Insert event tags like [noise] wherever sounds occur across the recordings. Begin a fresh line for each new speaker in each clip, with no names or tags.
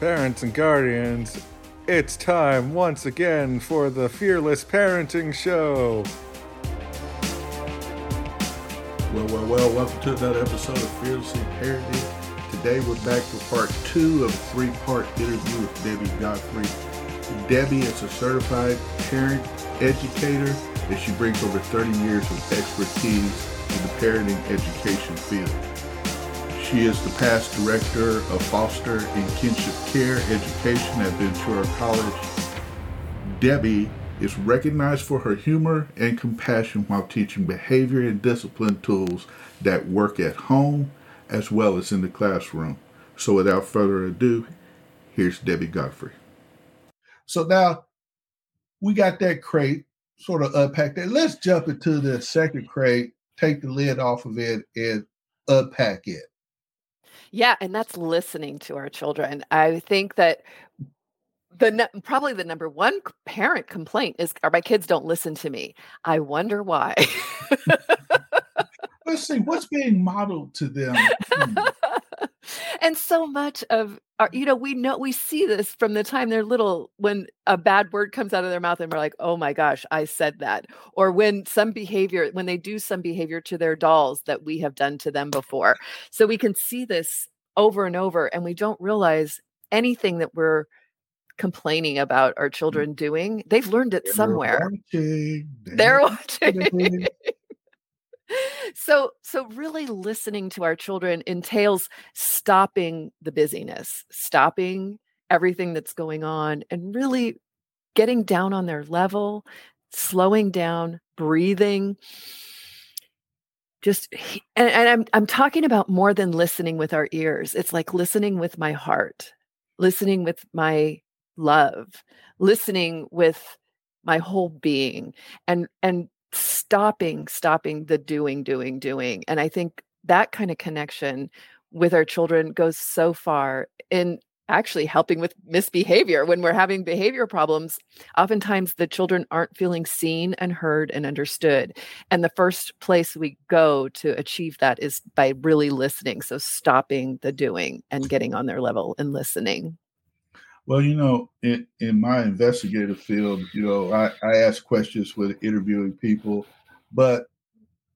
Parents and guardians, it's time once again for the Fearless Parenting Show.
Well, well, well, welcome to another episode of Fearlessly Parenting. Today we're back for part two of a three part interview with Debbie Godfrey. Debbie is a certified parent educator and she brings over 30 years of expertise in the parenting education field. She is the past director of foster and kinship care education at Ventura College. Debbie is recognized for her humor and compassion while teaching behavior and discipline tools that work at home as well as in the classroom. So without further ado, here's Debbie Godfrey. So now we got that crate sort of unpacked. Let's jump into the second crate, take the lid off of it, and unpack it.
Yeah, and that's listening to our children. I think that the probably the number one parent complaint is are my kids don't listen to me. I wonder why.
Let's see what's being modeled to them. [laughs] Hmm.
And so much of our, you know, we know we see this from the time they're little when a bad word comes out of their mouth and we're like, oh my gosh, I said that. Or when some behavior, when they do some behavior to their dolls that we have done to them before. So we can see this over and over and we don't realize anything that we're complaining about our mm. children doing. They've learned it somewhere. Watching. They're [laughs] watching. So so really listening to our children entails stopping the busyness stopping everything that's going on and really getting down on their level slowing down breathing. Just and, and i'm i'm talking about more than listening with our ears. It's like listening with my heart listening with my love listening with my whole being. And and stopping stopping the doing doing doing and i think that kind of connection with our children goes so far in actually helping with misbehavior. When we're having behavior problems oftentimes the children aren't feeling seen and heard and understood and the first place we go to achieve that is by really listening so stopping the doing and getting on their level and listening
well, you know, in, in my investigative field, you know, I, I ask questions with interviewing people, but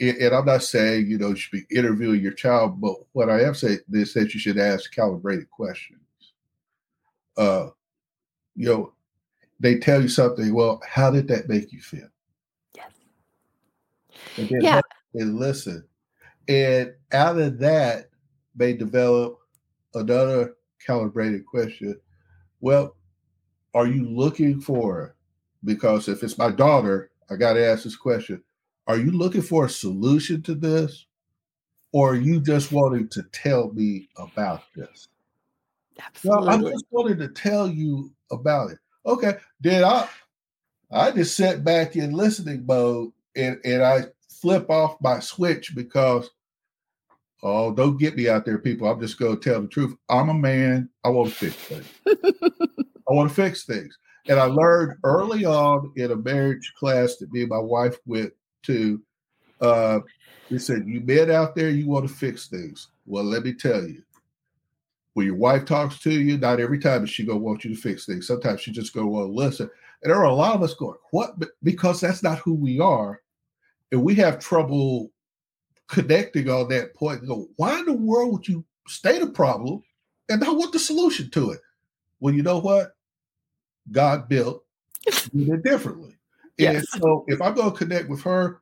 and I'm not saying you know you should be interviewing your child, but what I am saying is that you should ask calibrated questions. Uh, you know, they tell you something. Well, how did that make you feel?
Yes.
And then yeah. and listen, and out of that, they develop another calibrated question well, are you looking for? Because if it's my daughter, I got to ask this question: Are you looking for a solution to this, or are you just wanting to tell me about this?
Absolutely.
Well, I'm just wanting to tell you about it. Okay, then I I just sat back in listening mode and, and I flip off my switch because Oh, don't get me out there, people. I'm just going to tell the truth. I'm a man. I want to fix things. [laughs] I want to fix things. And I learned early on in a marriage class that me and my wife went to. Uh, they said, You men out there, you want to fix things. Well, let me tell you, when your wife talks to you, not every time is she going to want you to fix things. Sometimes she just going to listen. And there are a lot of us going, What? Because that's not who we are. And we have trouble connecting on that point and go, why in the world would you state a problem and not want the solution to it? Well, you know what? God built it [laughs] differently. Yes. And so if I'm going to connect with her,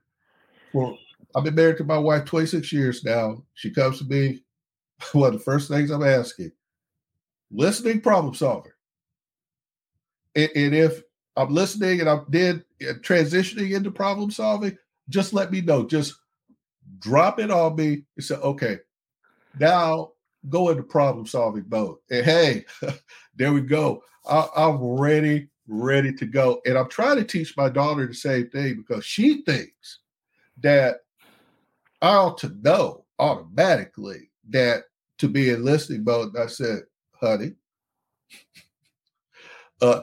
well, I've been married to my wife 26 years now. She comes to me. [laughs] One of the first things I'm asking, listening, problem solver. And, and if I'm listening and I'm then transitioning into problem solving, just let me know. Just drop it on me and say, okay, now go into problem solving mode. And hey, [laughs] there we go. I, I'm ready, ready to go. And I'm trying to teach my daughter the same thing because she thinks that I ought to know automatically that to be in listening mode. I said, honey, [laughs] uh,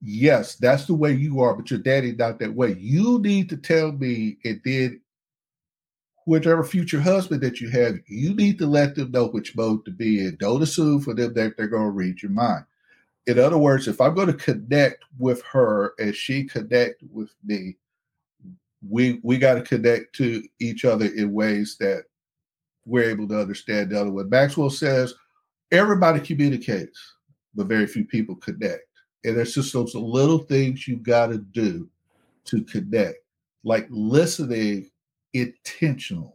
yes, that's the way you are, but your daddy not that way. You need to tell me, and then whichever future husband that you have, you need to let them know which mode to be in. Don't assume for them that they're going to read your mind. In other words, if I'm going to connect with her and she connect with me, we we got to connect to each other in ways that we're able to understand the other one. Maxwell says everybody communicates, but very few people connect. And there's just those little things you got to do to connect, like listening intentionally.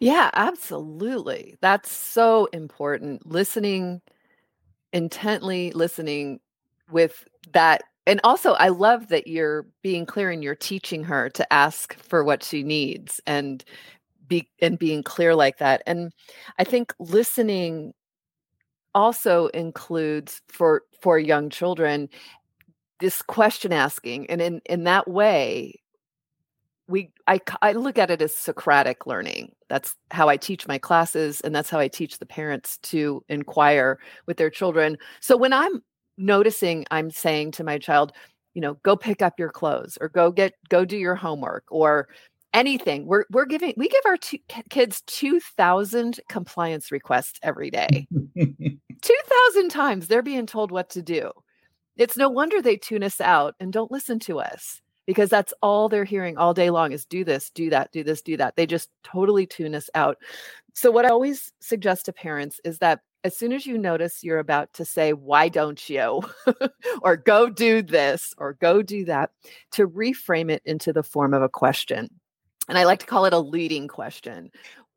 Yeah, absolutely. That's so important. Listening intently, listening with that. And also, I love that you're being clear and you're teaching her to ask for what she needs and be and being clear like that. And I think listening also includes for for young children this question asking and in in that way we I, I look at it as socratic learning. That's how i teach my classes and that's how i teach the parents to inquire with their children. So when i'm noticing i'm saying to my child you know go pick up your clothes or go get go do your homework or anything. We're we're giving we give our two, kids 2000 compliance requests every day. [laughs] 2000 times they're being told what to do. It's no wonder they tune us out and don't listen to us because that's all they're hearing all day long is do this do that do this do that they just totally tune us out so what i always suggest to parents is that as soon as you notice you're about to say why don't you [laughs] or go do this or go do that to reframe it into the form of a question and I like to call it a leading question.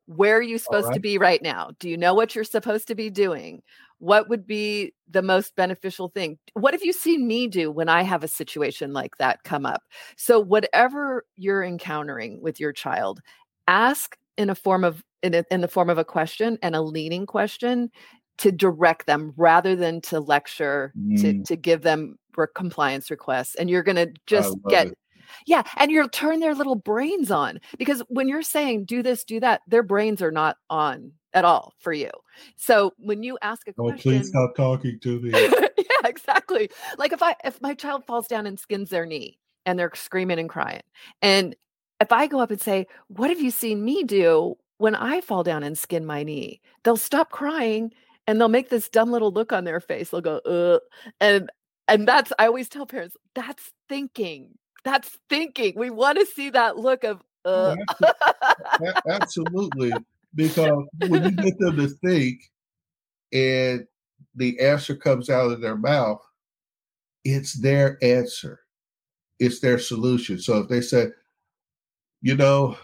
Where are you supposed right. to be right now? Do you know what you're supposed to be doing? What would be the most beneficial thing? What have you seen me do when I have a situation like that come up? So, whatever you're encountering with your child, ask in a form of in, a, in the form of a question and a leading question to direct them rather than to lecture mm. to to give them compliance requests and you're going to just get it. Yeah. And you'll turn their little brains on because when you're saying do this, do that, their brains are not on at all for you. So when you ask a
oh,
question,
please stop talking to [laughs] me.
yeah, exactly. Like if I if my child falls down and skins their knee and they're screaming and crying, and if I go up and say, "What have you seen me do when I fall down and skin my knee?" They'll stop crying and they'll make this dumb little look on their face. They'll go, "Uh," and and that's I always tell parents that's thinking that's thinking. We want to see that look of uh. [laughs]
absolutely because when you get them to think and the answer comes out of their mouth, it's their answer. It's their solution. So if they say, you know,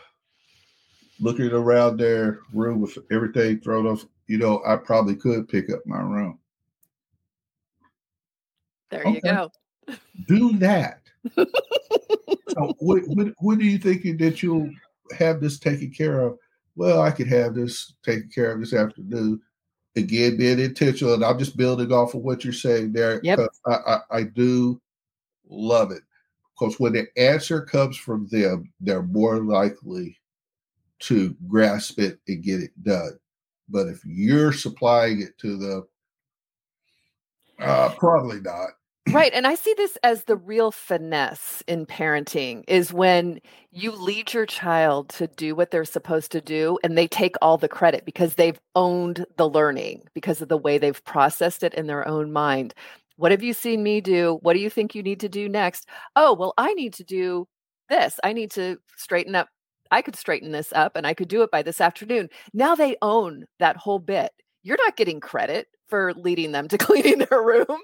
looking around their room with everything thrown off, you know, I probably could pick up my room.
There okay. you go.
Do that [laughs] so when, when, when do you think that you'll have this taken care of? Well, I could have this taken care of this afternoon. Again, being intentional, and I'm just building off of what you're saying there.
Yep.
I, I, I do love it because when the answer comes from them, they're more likely to grasp it and get it done. But if you're supplying it to them, uh, probably not.
Right. And I see this as the real finesse in parenting is when you lead your child to do what they're supposed to do and they take all the credit because they've owned the learning because of the way they've processed it in their own mind. What have you seen me do? What do you think you need to do next? Oh, well, I need to do this. I need to straighten up. I could straighten this up and I could do it by this afternoon. Now they own that whole bit. You're not getting credit for leading them to [laughs] cleaning their room.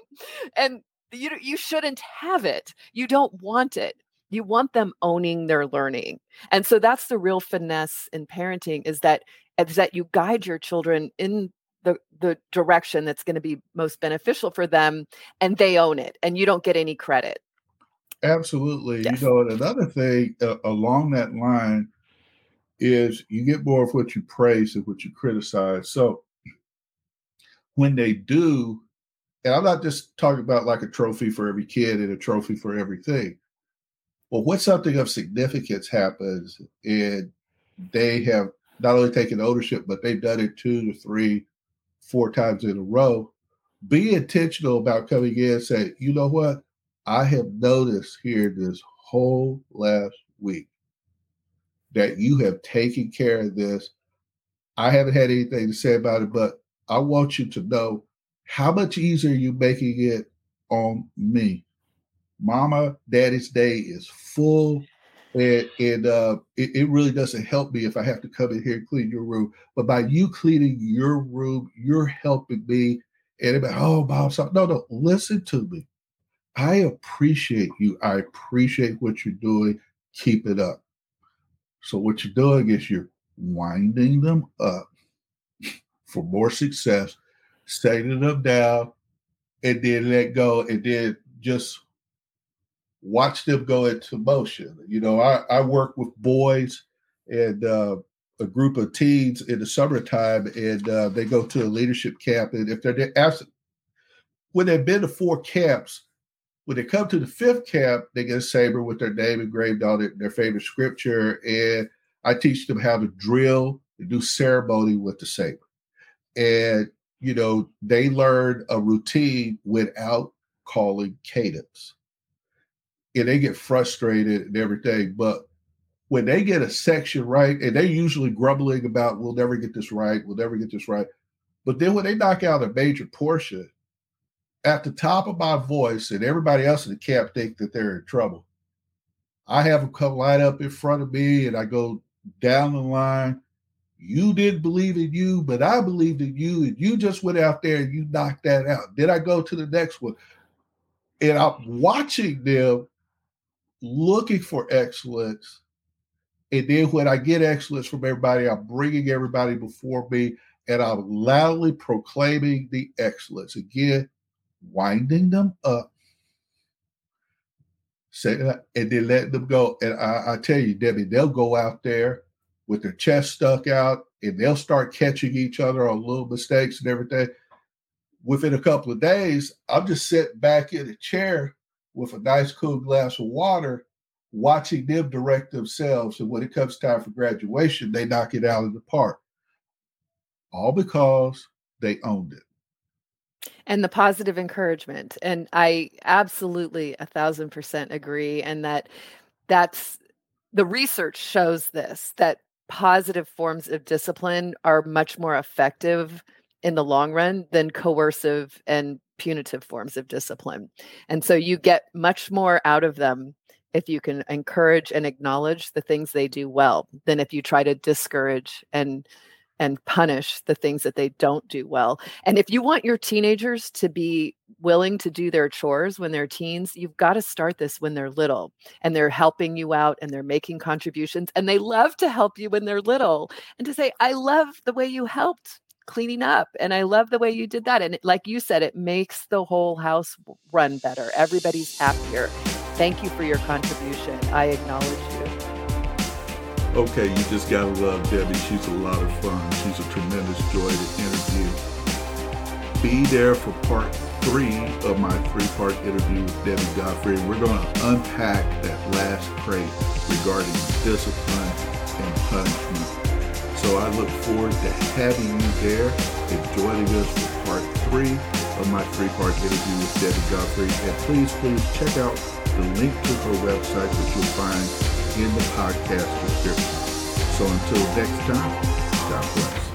And you you shouldn't have it. You don't want it. You want them owning their learning. And so that's the real finesse in parenting is that is that you guide your children in the the direction that's going to be most beneficial for them and they own it and you don't get any credit.
Absolutely. Yes. You know, and another thing uh, along that line is you get more of what you praise than what you criticize. So when they do and I'm not just talking about like a trophy for every kid and a trophy for everything. Well, when something of significance happens and they have not only taken ownership, but they've done it two to three, four times in a row, be intentional about coming in and say, you know what? I have noticed here this whole last week that you have taken care of this. I haven't had anything to say about it, but I want you to know how much easier you making it on me. Mama, Daddy's Day is full, and, and uh, it, it, really doesn't help me if I have to come in here and clean your room. But by you cleaning your room, you're helping me. And about, oh, Bob, stop. no, no, listen to me. I appreciate you. I appreciate what you're doing. Keep it up. So what you're doing is you're winding them up for more success, setting them down, and then let go, and then just watch them go into motion. You know, I, I work with boys and uh, a group of teens in the summertime, and uh, they go to a leadership camp. And if they're absent, when they've been to four camps, when they come to the fifth camp, they get a saber with their name engraved on it, their favorite scripture, and I teach them how to drill and do ceremony with the saber. And you know, they learn a routine without calling cadence and they get frustrated and everything. But when they get a section right, and they're usually grumbling about, we'll never get this right, we'll never get this right. But then when they knock out a major portion, at the top of my voice, and everybody else in the camp think that they're in trouble. I have them come line up in front of me, and I go down the line. You didn't believe in you, but I believed in you, and you just went out there and you knocked that out. Then I go to the next one, and I'm watching them looking for excellence. And then when I get excellence from everybody, I'm bringing everybody before me and I'm loudly proclaiming the excellence. Again, winding them up, and then letting them go. And I, I tell you, Debbie, they'll go out there with their chest stuck out and they'll start catching each other on little mistakes and everything. Within a couple of days, I'm just sitting back in a chair with a nice cool glass of water, watching them direct themselves. And when it comes time for graduation, they knock it out of the park. All because they owned it.
And the positive encouragement. And I absolutely a thousand percent agree. And that that's the research shows this that positive forms of discipline are much more effective in the long run than coercive and punitive forms of discipline. And so you get much more out of them if you can encourage and acknowledge the things they do well than if you try to discourage and and punish the things that they don't do well. And if you want your teenagers to be willing to do their chores when they're teens, you've got to start this when they're little and they're helping you out and they're making contributions and they love to help you when they're little and to say, I love the way you helped cleaning up. And I love the way you did that. And like you said, it makes the whole house run better. Everybody's happier. Thank you for your contribution. I acknowledge you.
Okay, you just gotta love Debbie. She's a lot of fun. She's a tremendous joy to interview. Be there for part three of my three-part interview with Debbie Godfrey. We're going to unpack that last crate regarding discipline and punishment. So I look forward to having you there and joining us for part three of my three-part interview with Debbie Godfrey. And please, please check out the link to her website that you'll find in the podcast description. So until next time, God bless.